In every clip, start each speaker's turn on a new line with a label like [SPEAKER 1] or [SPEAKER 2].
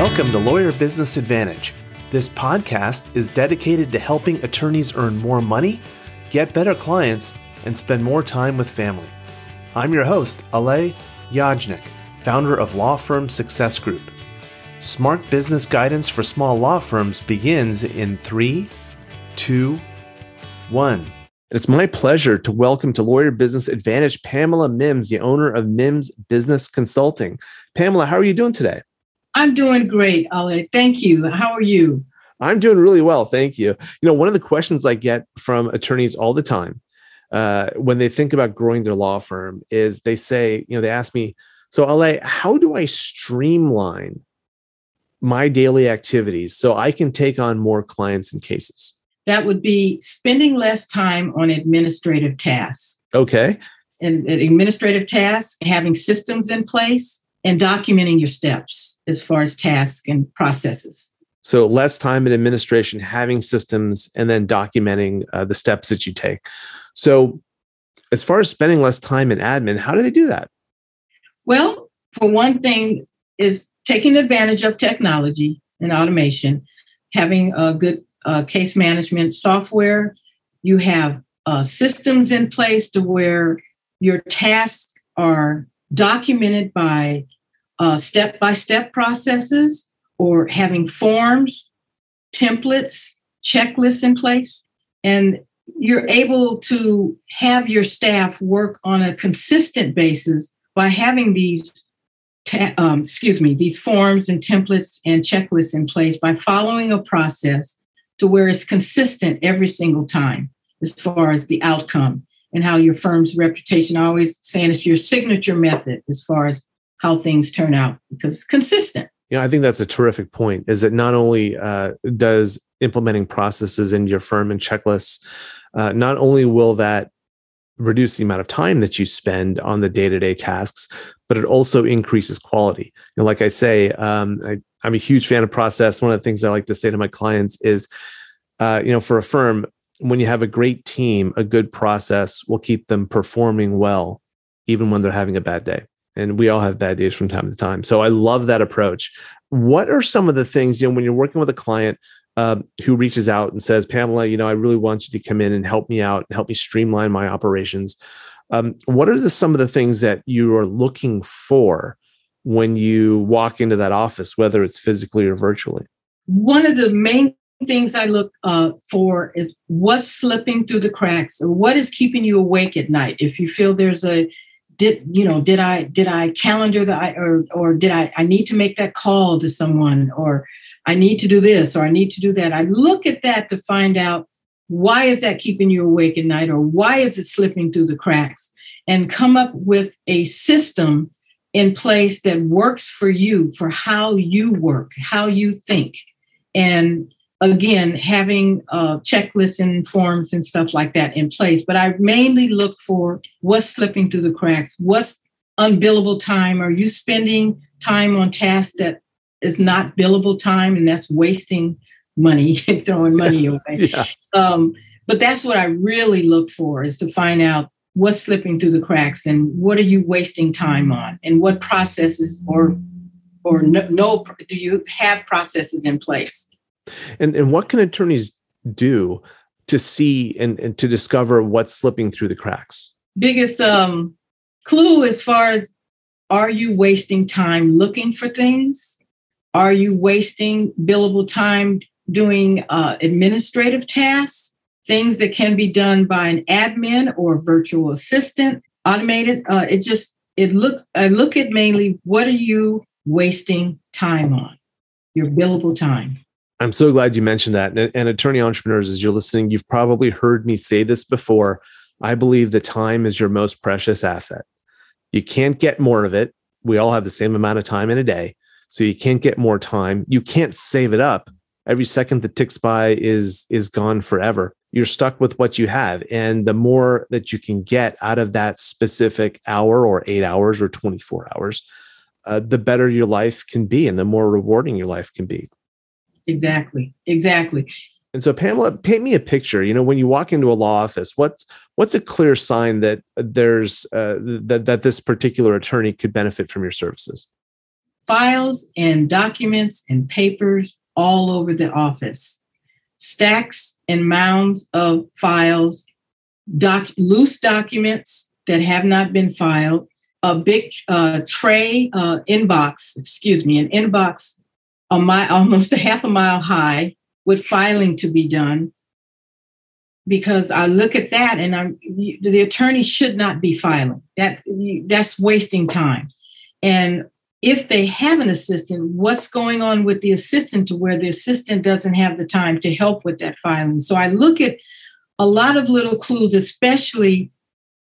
[SPEAKER 1] Welcome to Lawyer Business Advantage. This podcast is dedicated to helping attorneys earn more money, get better clients, and spend more time with family. I'm your host, Alay Yajnik, founder of Law Firm Success Group. Smart business guidance for small law firms begins in three, two, one. It's my pleasure to welcome to Lawyer Business Advantage Pamela Mims, the owner of Mims Business Consulting. Pamela, how are you doing today?
[SPEAKER 2] I'm doing great, Ali. Thank you. How are you?
[SPEAKER 1] I'm doing really well. Thank you. You know, one of the questions I get from attorneys all the time uh, when they think about growing their law firm is they say, you know, they ask me, so Alay, how do I streamline my daily activities so I can take on more clients and cases?
[SPEAKER 2] That would be spending less time on administrative tasks.
[SPEAKER 1] Okay.
[SPEAKER 2] And administrative tasks, having systems in place, and documenting your steps as far as tasks and processes.
[SPEAKER 1] So less time in administration, having systems, and then documenting uh, the steps that you take. So, as far as spending less time in admin, how do they do that?
[SPEAKER 2] Well, for one thing, is taking advantage of technology and automation, having a good uh, case management software. You have uh, systems in place to where your tasks are documented by step by step processes or having forms, templates, checklists in place. And you're able to have your staff work on a consistent basis by having these ta- um, excuse me these forms and templates and checklists in place by following a process to where it's consistent every single time as far as the outcome and how your firm's reputation I always saying it's your signature method as far as how things turn out because it's consistent
[SPEAKER 1] know, I think that's a terrific point. Is that not only uh, does implementing processes in your firm and checklists, uh, not only will that reduce the amount of time that you spend on the day-to-day tasks, but it also increases quality. Know, like I say, um, I, am a huge fan of process. One of the things I like to say to my clients is, uh, you know, for a firm, when you have a great team, a good process will keep them performing well, even when they're having a bad day and we all have bad days from time to time. So I love that approach. What are some of the things, you know, when you're working with a client um, who reaches out and says, Pamela, you know, I really want you to come in and help me out and help me streamline my operations. Um, what are the, some of the things that you are looking for when you walk into that office, whether it's physically or virtually?
[SPEAKER 2] One of the main things I look uh, for is what's slipping through the cracks or what is keeping you awake at night. If you feel there's a did you know did i did i calendar the or or did i i need to make that call to someone or i need to do this or i need to do that. I look at that to find out why is that keeping you awake at night or why is it slipping through the cracks? And come up with a system in place that works for you for how you work how you think. And again having uh, checklists and forms and stuff like that in place but i mainly look for what's slipping through the cracks what's unbillable time are you spending time on tasks that is not billable time and that's wasting money throwing money away yeah. um, but that's what i really look for is to find out what's slipping through the cracks and what are you wasting time on and what processes or or no, no do you have processes in place
[SPEAKER 1] and and what can attorneys do to see and, and to discover what's slipping through the cracks?
[SPEAKER 2] Biggest um, clue as far as are you wasting time looking for things? Are you wasting billable time doing uh, administrative tasks, things that can be done by an admin or virtual assistant, automated? Uh, it just it look I look at mainly what are you wasting time on, your billable time.
[SPEAKER 1] I'm so glad you mentioned that. And, and, attorney entrepreneurs, as you're listening, you've probably heard me say this before. I believe the time is your most precious asset. You can't get more of it. We all have the same amount of time in a day. So you can't get more time. You can't save it up. Every second that ticks by is is gone forever. You're stuck with what you have. And the more that you can get out of that specific hour or eight hours or 24 hours, uh, the better your life can be and the more rewarding your life can be.
[SPEAKER 2] Exactly. Exactly.
[SPEAKER 1] And so, Pamela, paint me a picture. You know, when you walk into a law office, what's what's a clear sign that there's uh, that that this particular attorney could benefit from your services?
[SPEAKER 2] files and documents and papers all over the office, stacks and mounds of files, doc- loose documents that have not been filed, a big uh, tray uh, inbox, excuse me, an inbox a mile, almost a half a mile high with filing to be done. Because I look at that and I'm the attorney should not be filing. That that's wasting time. And if they have an assistant, what's going on with the assistant to where the assistant doesn't have the time to help with that filing? So I look at a lot of little clues, especially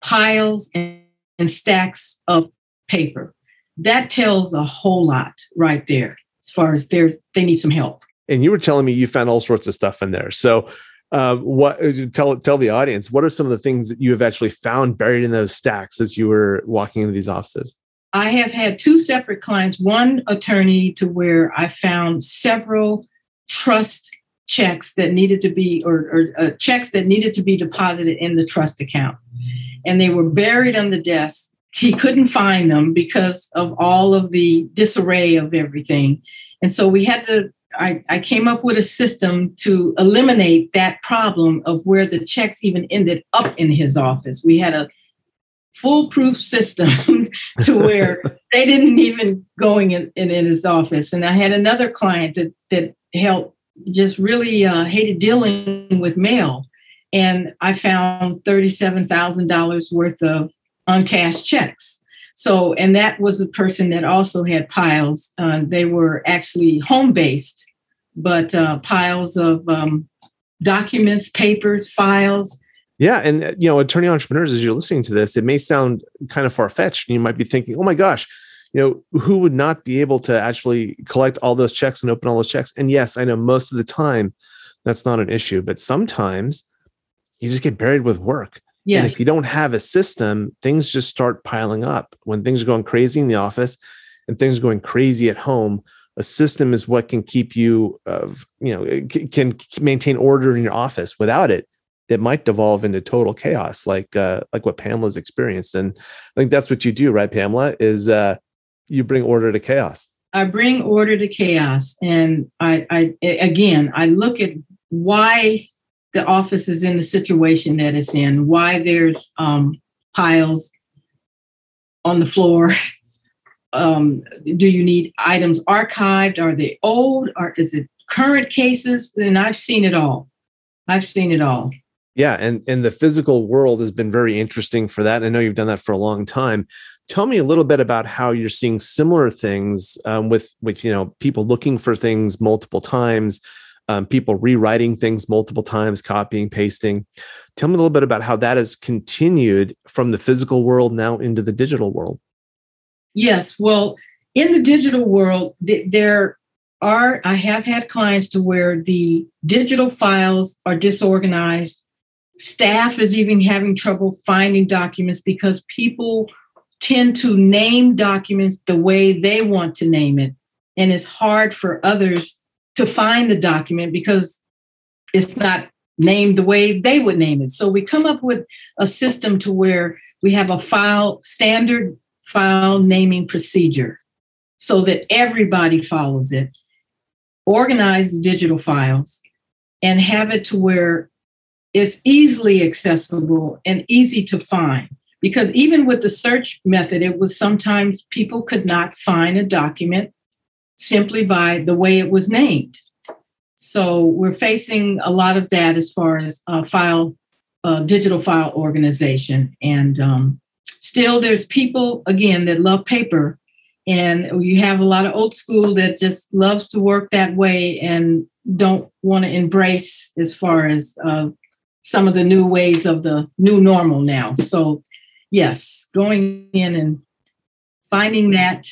[SPEAKER 2] piles and, and stacks of paper. That tells a whole lot right there as far as there's they need some help.
[SPEAKER 1] And you were telling me you found all sorts of stuff in there. So uh, what tell tell the audience what are some of the things that you have actually found buried in those stacks as you were walking into these offices?
[SPEAKER 2] I have had two separate clients, one attorney to where I found several trust checks that needed to be, or, or uh, checks that needed to be deposited in the trust account. And they were buried on the desk. He couldn't find them because of all of the disarray of everything. And so we had to, I, I came up with a system to eliminate that problem of where the checks even ended up in his office. We had a foolproof system to where they didn't even going in, in, in, his office. And I had another client that that helped just really uh, hated dealing with mail, and I found thirty seven thousand dollars worth of uncashed checks. So, and that was a person that also had piles. Uh, they were actually home based, but uh, piles of um, documents, papers, files
[SPEAKER 1] yeah, and uh, you know, attorney entrepreneurs, as you're listening to this, it may sound kind of far fetched. You might be thinking, "Oh my gosh, you know, who would not be able to actually collect all those checks and open all those checks?" And yes, I know most of the time that's not an issue, but sometimes you just get buried with work. Yes. And if you don't have a system, things just start piling up. When things are going crazy in the office and things are going crazy at home, a system is what can keep you of you know can maintain order in your office. Without it, it might devolve into total chaos like uh, like what pamela's experienced and i think that's what you do right pamela is uh, you bring order to chaos
[SPEAKER 2] i bring order to chaos and i i again i look at why the office is in the situation that it's in why there's um, piles on the floor. Um, do you need items archived? Are they old? Or is it current cases? And i've seen it all. I've seen it all.
[SPEAKER 1] Yeah, and and the physical world has been very interesting for that. I know you've done that for a long time. Tell me a little bit about how you're seeing similar things um, with with you know people looking for things multiple times, um, people rewriting things multiple times, copying, pasting. Tell me a little bit about how that has continued from the physical world now into the digital world.
[SPEAKER 2] Yes, well, in the digital world, there are I have had clients to where the digital files are disorganized Staff is even having trouble finding documents because people tend to name documents the way they want to name it. And it's hard for others to find the document because it's not named the way they would name it. So we come up with a system to where we have a file, standard file naming procedure so that everybody follows it. Organize the digital files and have it to where it's easily accessible and easy to find. Because even with the search method, it was sometimes people could not find a document simply by the way it was named. So we're facing a lot of that as far as uh, file, uh, digital file organization. And um, still, there's people, again, that love paper. And you have a lot of old school that just loves to work that way and don't want to embrace as far as uh, some of the new ways of the new normal now. So, yes, going in and finding that.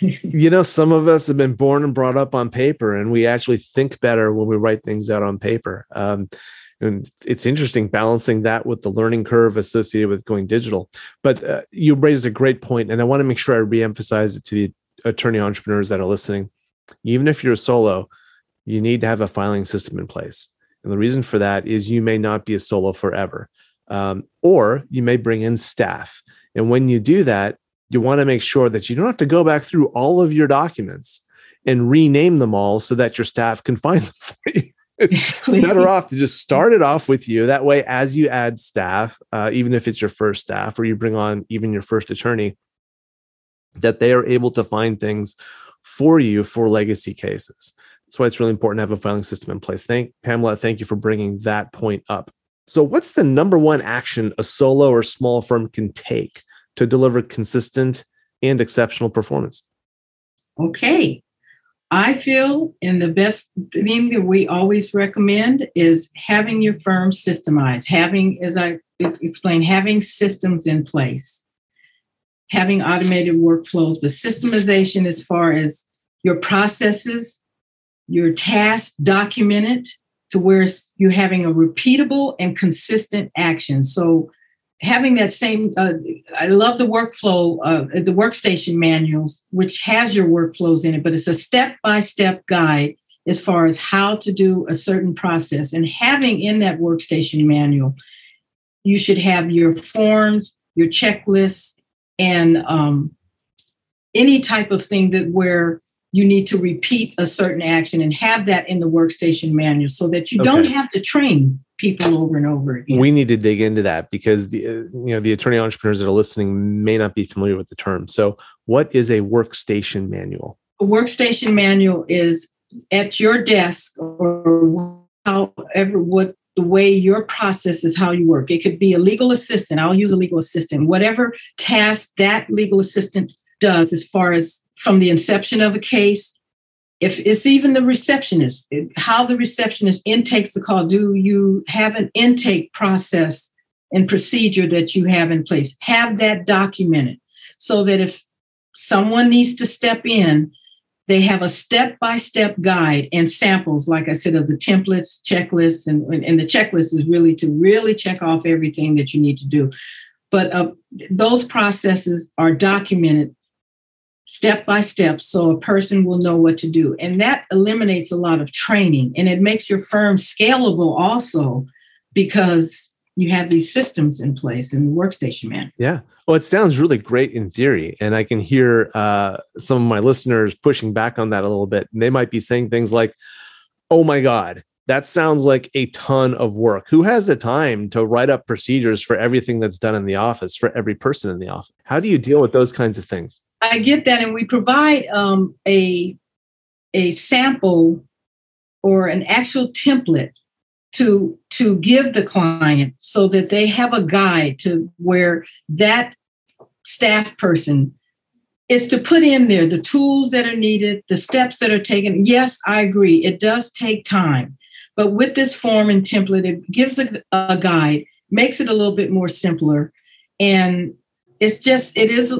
[SPEAKER 1] You know, some of us have been born and brought up on paper, and we actually think better when we write things out on paper. Um, and it's interesting balancing that with the learning curve associated with going digital. But uh, you raised a great point, and I want to make sure I reemphasize it to the attorney entrepreneurs that are listening. Even if you're a solo, you need to have a filing system in place. And the reason for that is you may not be a solo forever, um, or you may bring in staff. And when you do that, you want to make sure that you don't have to go back through all of your documents and rename them all so that your staff can find them for you. It's better off to just start it off with you. That way, as you add staff, uh, even if it's your first staff or you bring on even your first attorney, that they are able to find things for you for legacy cases. That's why it's really important to have a filing system in place. Thank Pamela. Thank you for bringing that point up. So, what's the number one action a solo or small firm can take to deliver consistent and exceptional performance?
[SPEAKER 2] Okay. I feel in the best thing that we always recommend is having your firm systemized, having, as I explained, having systems in place, having automated workflows, but systemization as far as your processes, your tasks documented to where you're having a repeatable and consistent action. So having that same, uh, I love the workflow, uh, the workstation manuals, which has your workflows in it, but it's a step-by-step guide as far as how to do a certain process. And having in that workstation manual, you should have your forms, your checklists, and um, any type of thing that where you need to repeat a certain action and have that in the workstation manual so that you okay. don't have to train people over and over again.
[SPEAKER 1] We need to dig into that because the uh, you know the attorney entrepreneurs that are listening may not be familiar with the term. So, what is a workstation manual?
[SPEAKER 2] A workstation manual is at your desk or however what the way your process is how you work. It could be a legal assistant. I'll use a legal assistant. Whatever task that legal assistant does as far as from the inception of a case if it's even the receptionist how the receptionist intakes the call do you have an intake process and procedure that you have in place? Have that documented so that if someone needs to step in they have a step-by-step guide and samples like i said of the templates checklists and, and the checklist is really to really check off everything that you need to do. But uh, those processes are documented step by step so a person will know what to do. And that eliminates a lot of training and it makes your firm scalable also because you have these systems in place in the workstation man.
[SPEAKER 1] Yeah. Well, it sounds really great in theory. And I can hear uh, some of my listeners pushing back on that a little bit. And they might be saying things like, oh my God, that sounds like a ton of work. Who has the time to write up procedures for everything that's done in the office for every person in the office? How do you deal with those kinds of things?
[SPEAKER 2] I get that, and we provide um, a a sample or an actual template to to give the client so that they have a guide to where that staff person is to put in there the tools that are needed, the steps that are taken. Yes, I agree. It does take time. But with this form and template, it gives a, a guide, makes it a little bit more simpler. And it's just, it is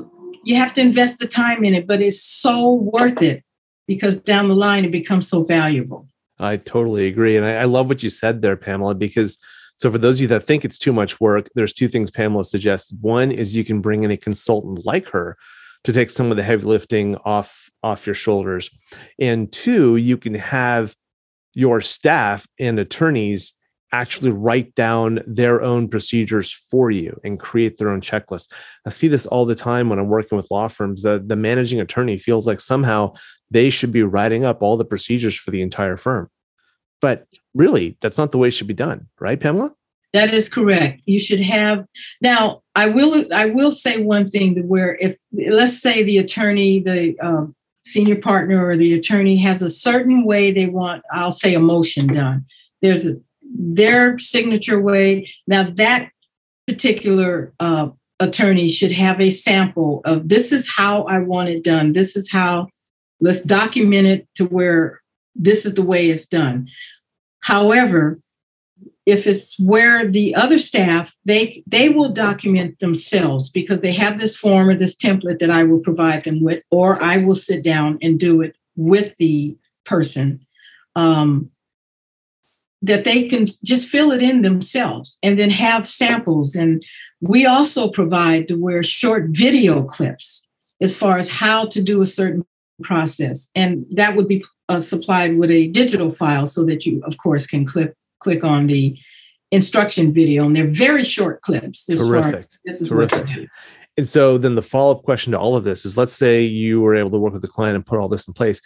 [SPEAKER 2] you have to invest the time in it, but it's so worth it because down the line it becomes so valuable.
[SPEAKER 1] I totally agree. And I, I, love what you said there, Pamela, because so for those of you that think it's too much work, there's two things Pamela suggests. One is you can bring in a consultant like her to take some of the heavy lifting off off your shoulders. And two, you can have your staff and attorneys actually write down their own procedures for you and create their own checklist. I see this all the time when I'm working with law firms. The, the managing attorney feels like somehow they should be writing up all the procedures for the entire firm. But really, that's not the way it should be done, right, Pamela?
[SPEAKER 2] That is correct. You should have now. I will. I will say one thing: where if let's say the attorney, the uh, senior partner, or the attorney has a certain way they want, I'll say, a motion done. There's a their signature way. Now, that particular uh, attorney should have a sample of this is how I want it done. This is how, let's document it to where this is the way it's done. However, if it's where the other staff they they will document themselves because they have this form or this template that I will provide them with, or I will sit down and do it with the person. Um, that they can just fill it in themselves and then have samples. And we also provide to where short video clips as far as how to do a certain process. And that would be uh, supplied with a digital file so that you, of course, can click click on the instruction video. And they're very short clips.
[SPEAKER 1] Terrific. This is Terrific. And so then the follow up question to all of this is let's say you were able to work with the client and put all this in place.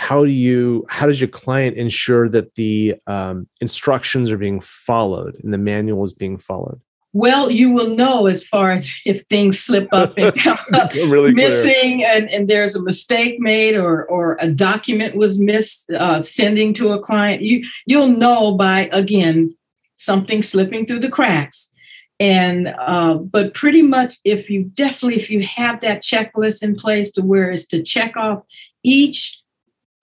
[SPEAKER 1] How do you, how does your client ensure that the um, instructions are being followed and the manual is being followed?
[SPEAKER 2] Well, you will know as far as if things slip up and really missing and, and there's a mistake made or or a document was missed uh, sending to a client. You you'll know by again something slipping through the cracks. And uh, but pretty much if you definitely if you have that checklist in place to where it's to check off each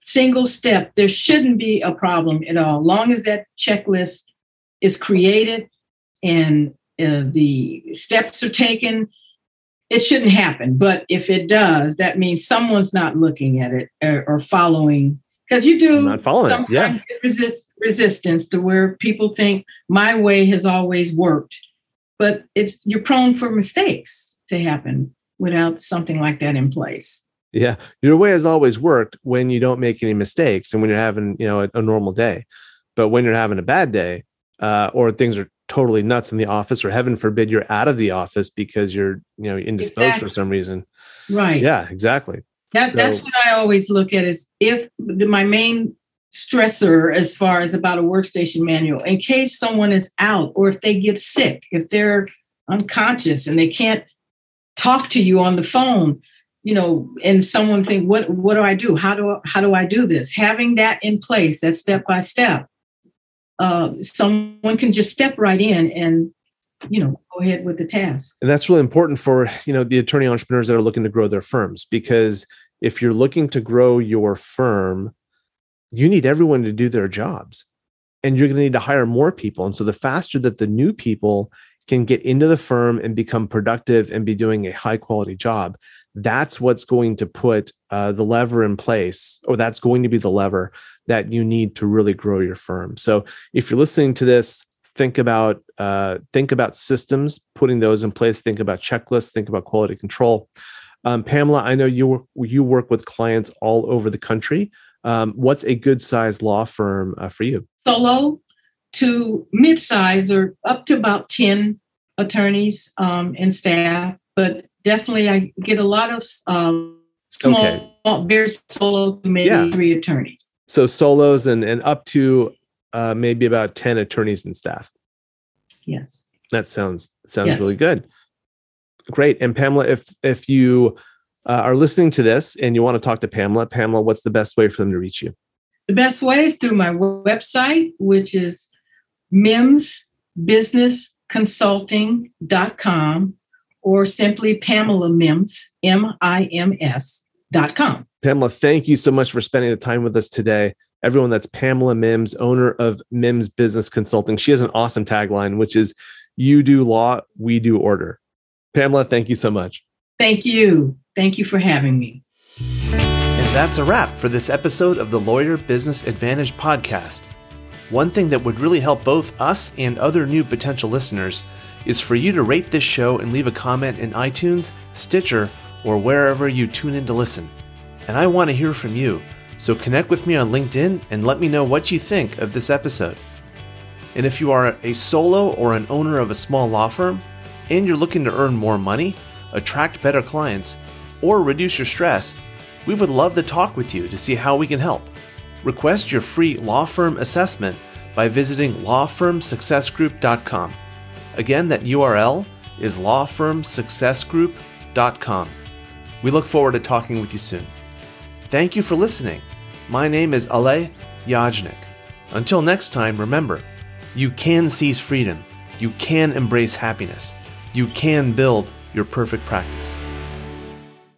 [SPEAKER 2] single step, there shouldn't be a problem at all. Long as that checklist is created and uh, the steps are taken, it shouldn't happen. But if it does, that means someone's not looking at it or, or following because you do
[SPEAKER 1] not following it. Yeah.
[SPEAKER 2] resist resistance to where people think my way has always worked, but it's you're prone for mistakes to happen without something like that in place.
[SPEAKER 1] Yeah, your way has always worked when you don't make any mistakes and when you're having you know a, a normal day, but when you're having a bad day uh, or things are totally nuts in the office or heaven forbid you're out of the office because you're you know indisposed exactly. for some reason.
[SPEAKER 2] Right.
[SPEAKER 1] Yeah exactly.
[SPEAKER 2] That, so, that's what i always look at is if the, my main stressor as far as about a workstation manual in case someone is out or if they get sick if they're unconscious and they can't talk to you on the phone you know and someone think what what do i do? How do how do i do this? Having that in place that step by step uh, someone can just step right in and you know go ahead with the task.
[SPEAKER 1] And that's really important for you know the attorney entrepreneurs that are looking to grow their firms because if you're looking to grow your firm you need everyone to do their jobs. And you're going to need to hire more people. And so the faster that the new people can get into the firm and become productive and be doing a high quality job that's what's going to put uh, the lever in place, or that's going to be the lever that you need to really grow your firm. So if you're listening to this, think about uh, think about systems, putting those in place. Think about checklists. Think about quality control. Um, Pamela, I know you work, you work with clients all over the country. Um, what's a good size law firm uh, for you?
[SPEAKER 2] Solo to mid size or up to about 10 attorneys um, and staff, but definitely I get a lot of um, small, okay. very solo, maybe yeah. three attorneys.
[SPEAKER 1] So solos and and up to uh, maybe about ten attorneys and staff.
[SPEAKER 2] Yes,
[SPEAKER 1] that sounds sounds yes. really good. Great. And Pamela, if if you uh, are listening to this and you want to talk to Pamela, Pamela, what's the best way for them to reach you?
[SPEAKER 2] The best way is through my website, which is mimsbusinessconsulting.com or simply Pamela Mims, M I M S dot com.
[SPEAKER 1] Pamela, thank you so much for spending the time with us today. Everyone, that's Pamela Mims, owner of Mims Business Consulting. She has an awesome tagline, which is You do law, we do order. Pamela, thank you so much.
[SPEAKER 2] Thank you. Thank you for having me.
[SPEAKER 1] And that's a wrap for this episode of the Lawyer Business Advantage podcast. One thing that would really help both us and other new potential listeners is for you to rate this show and leave a comment in iTunes, Stitcher, or wherever you tune in to listen. And I want to hear from you, so connect with me on LinkedIn and let me know what you think of this episode. And if you are a solo or an owner of a small law firm and you're looking to earn more money, attract better clients, or reduce your stress, we would love to talk with you to see how we can help. Request your free law firm assessment by visiting lawfirmsuccessgroup.com. Again, that URL is lawfirmsuccessgroup.com. We look forward to talking with you soon. Thank you for listening. My name is Alay Yajnik. Until next time, remember, you can seize freedom, you can embrace happiness, you can build your perfect practice.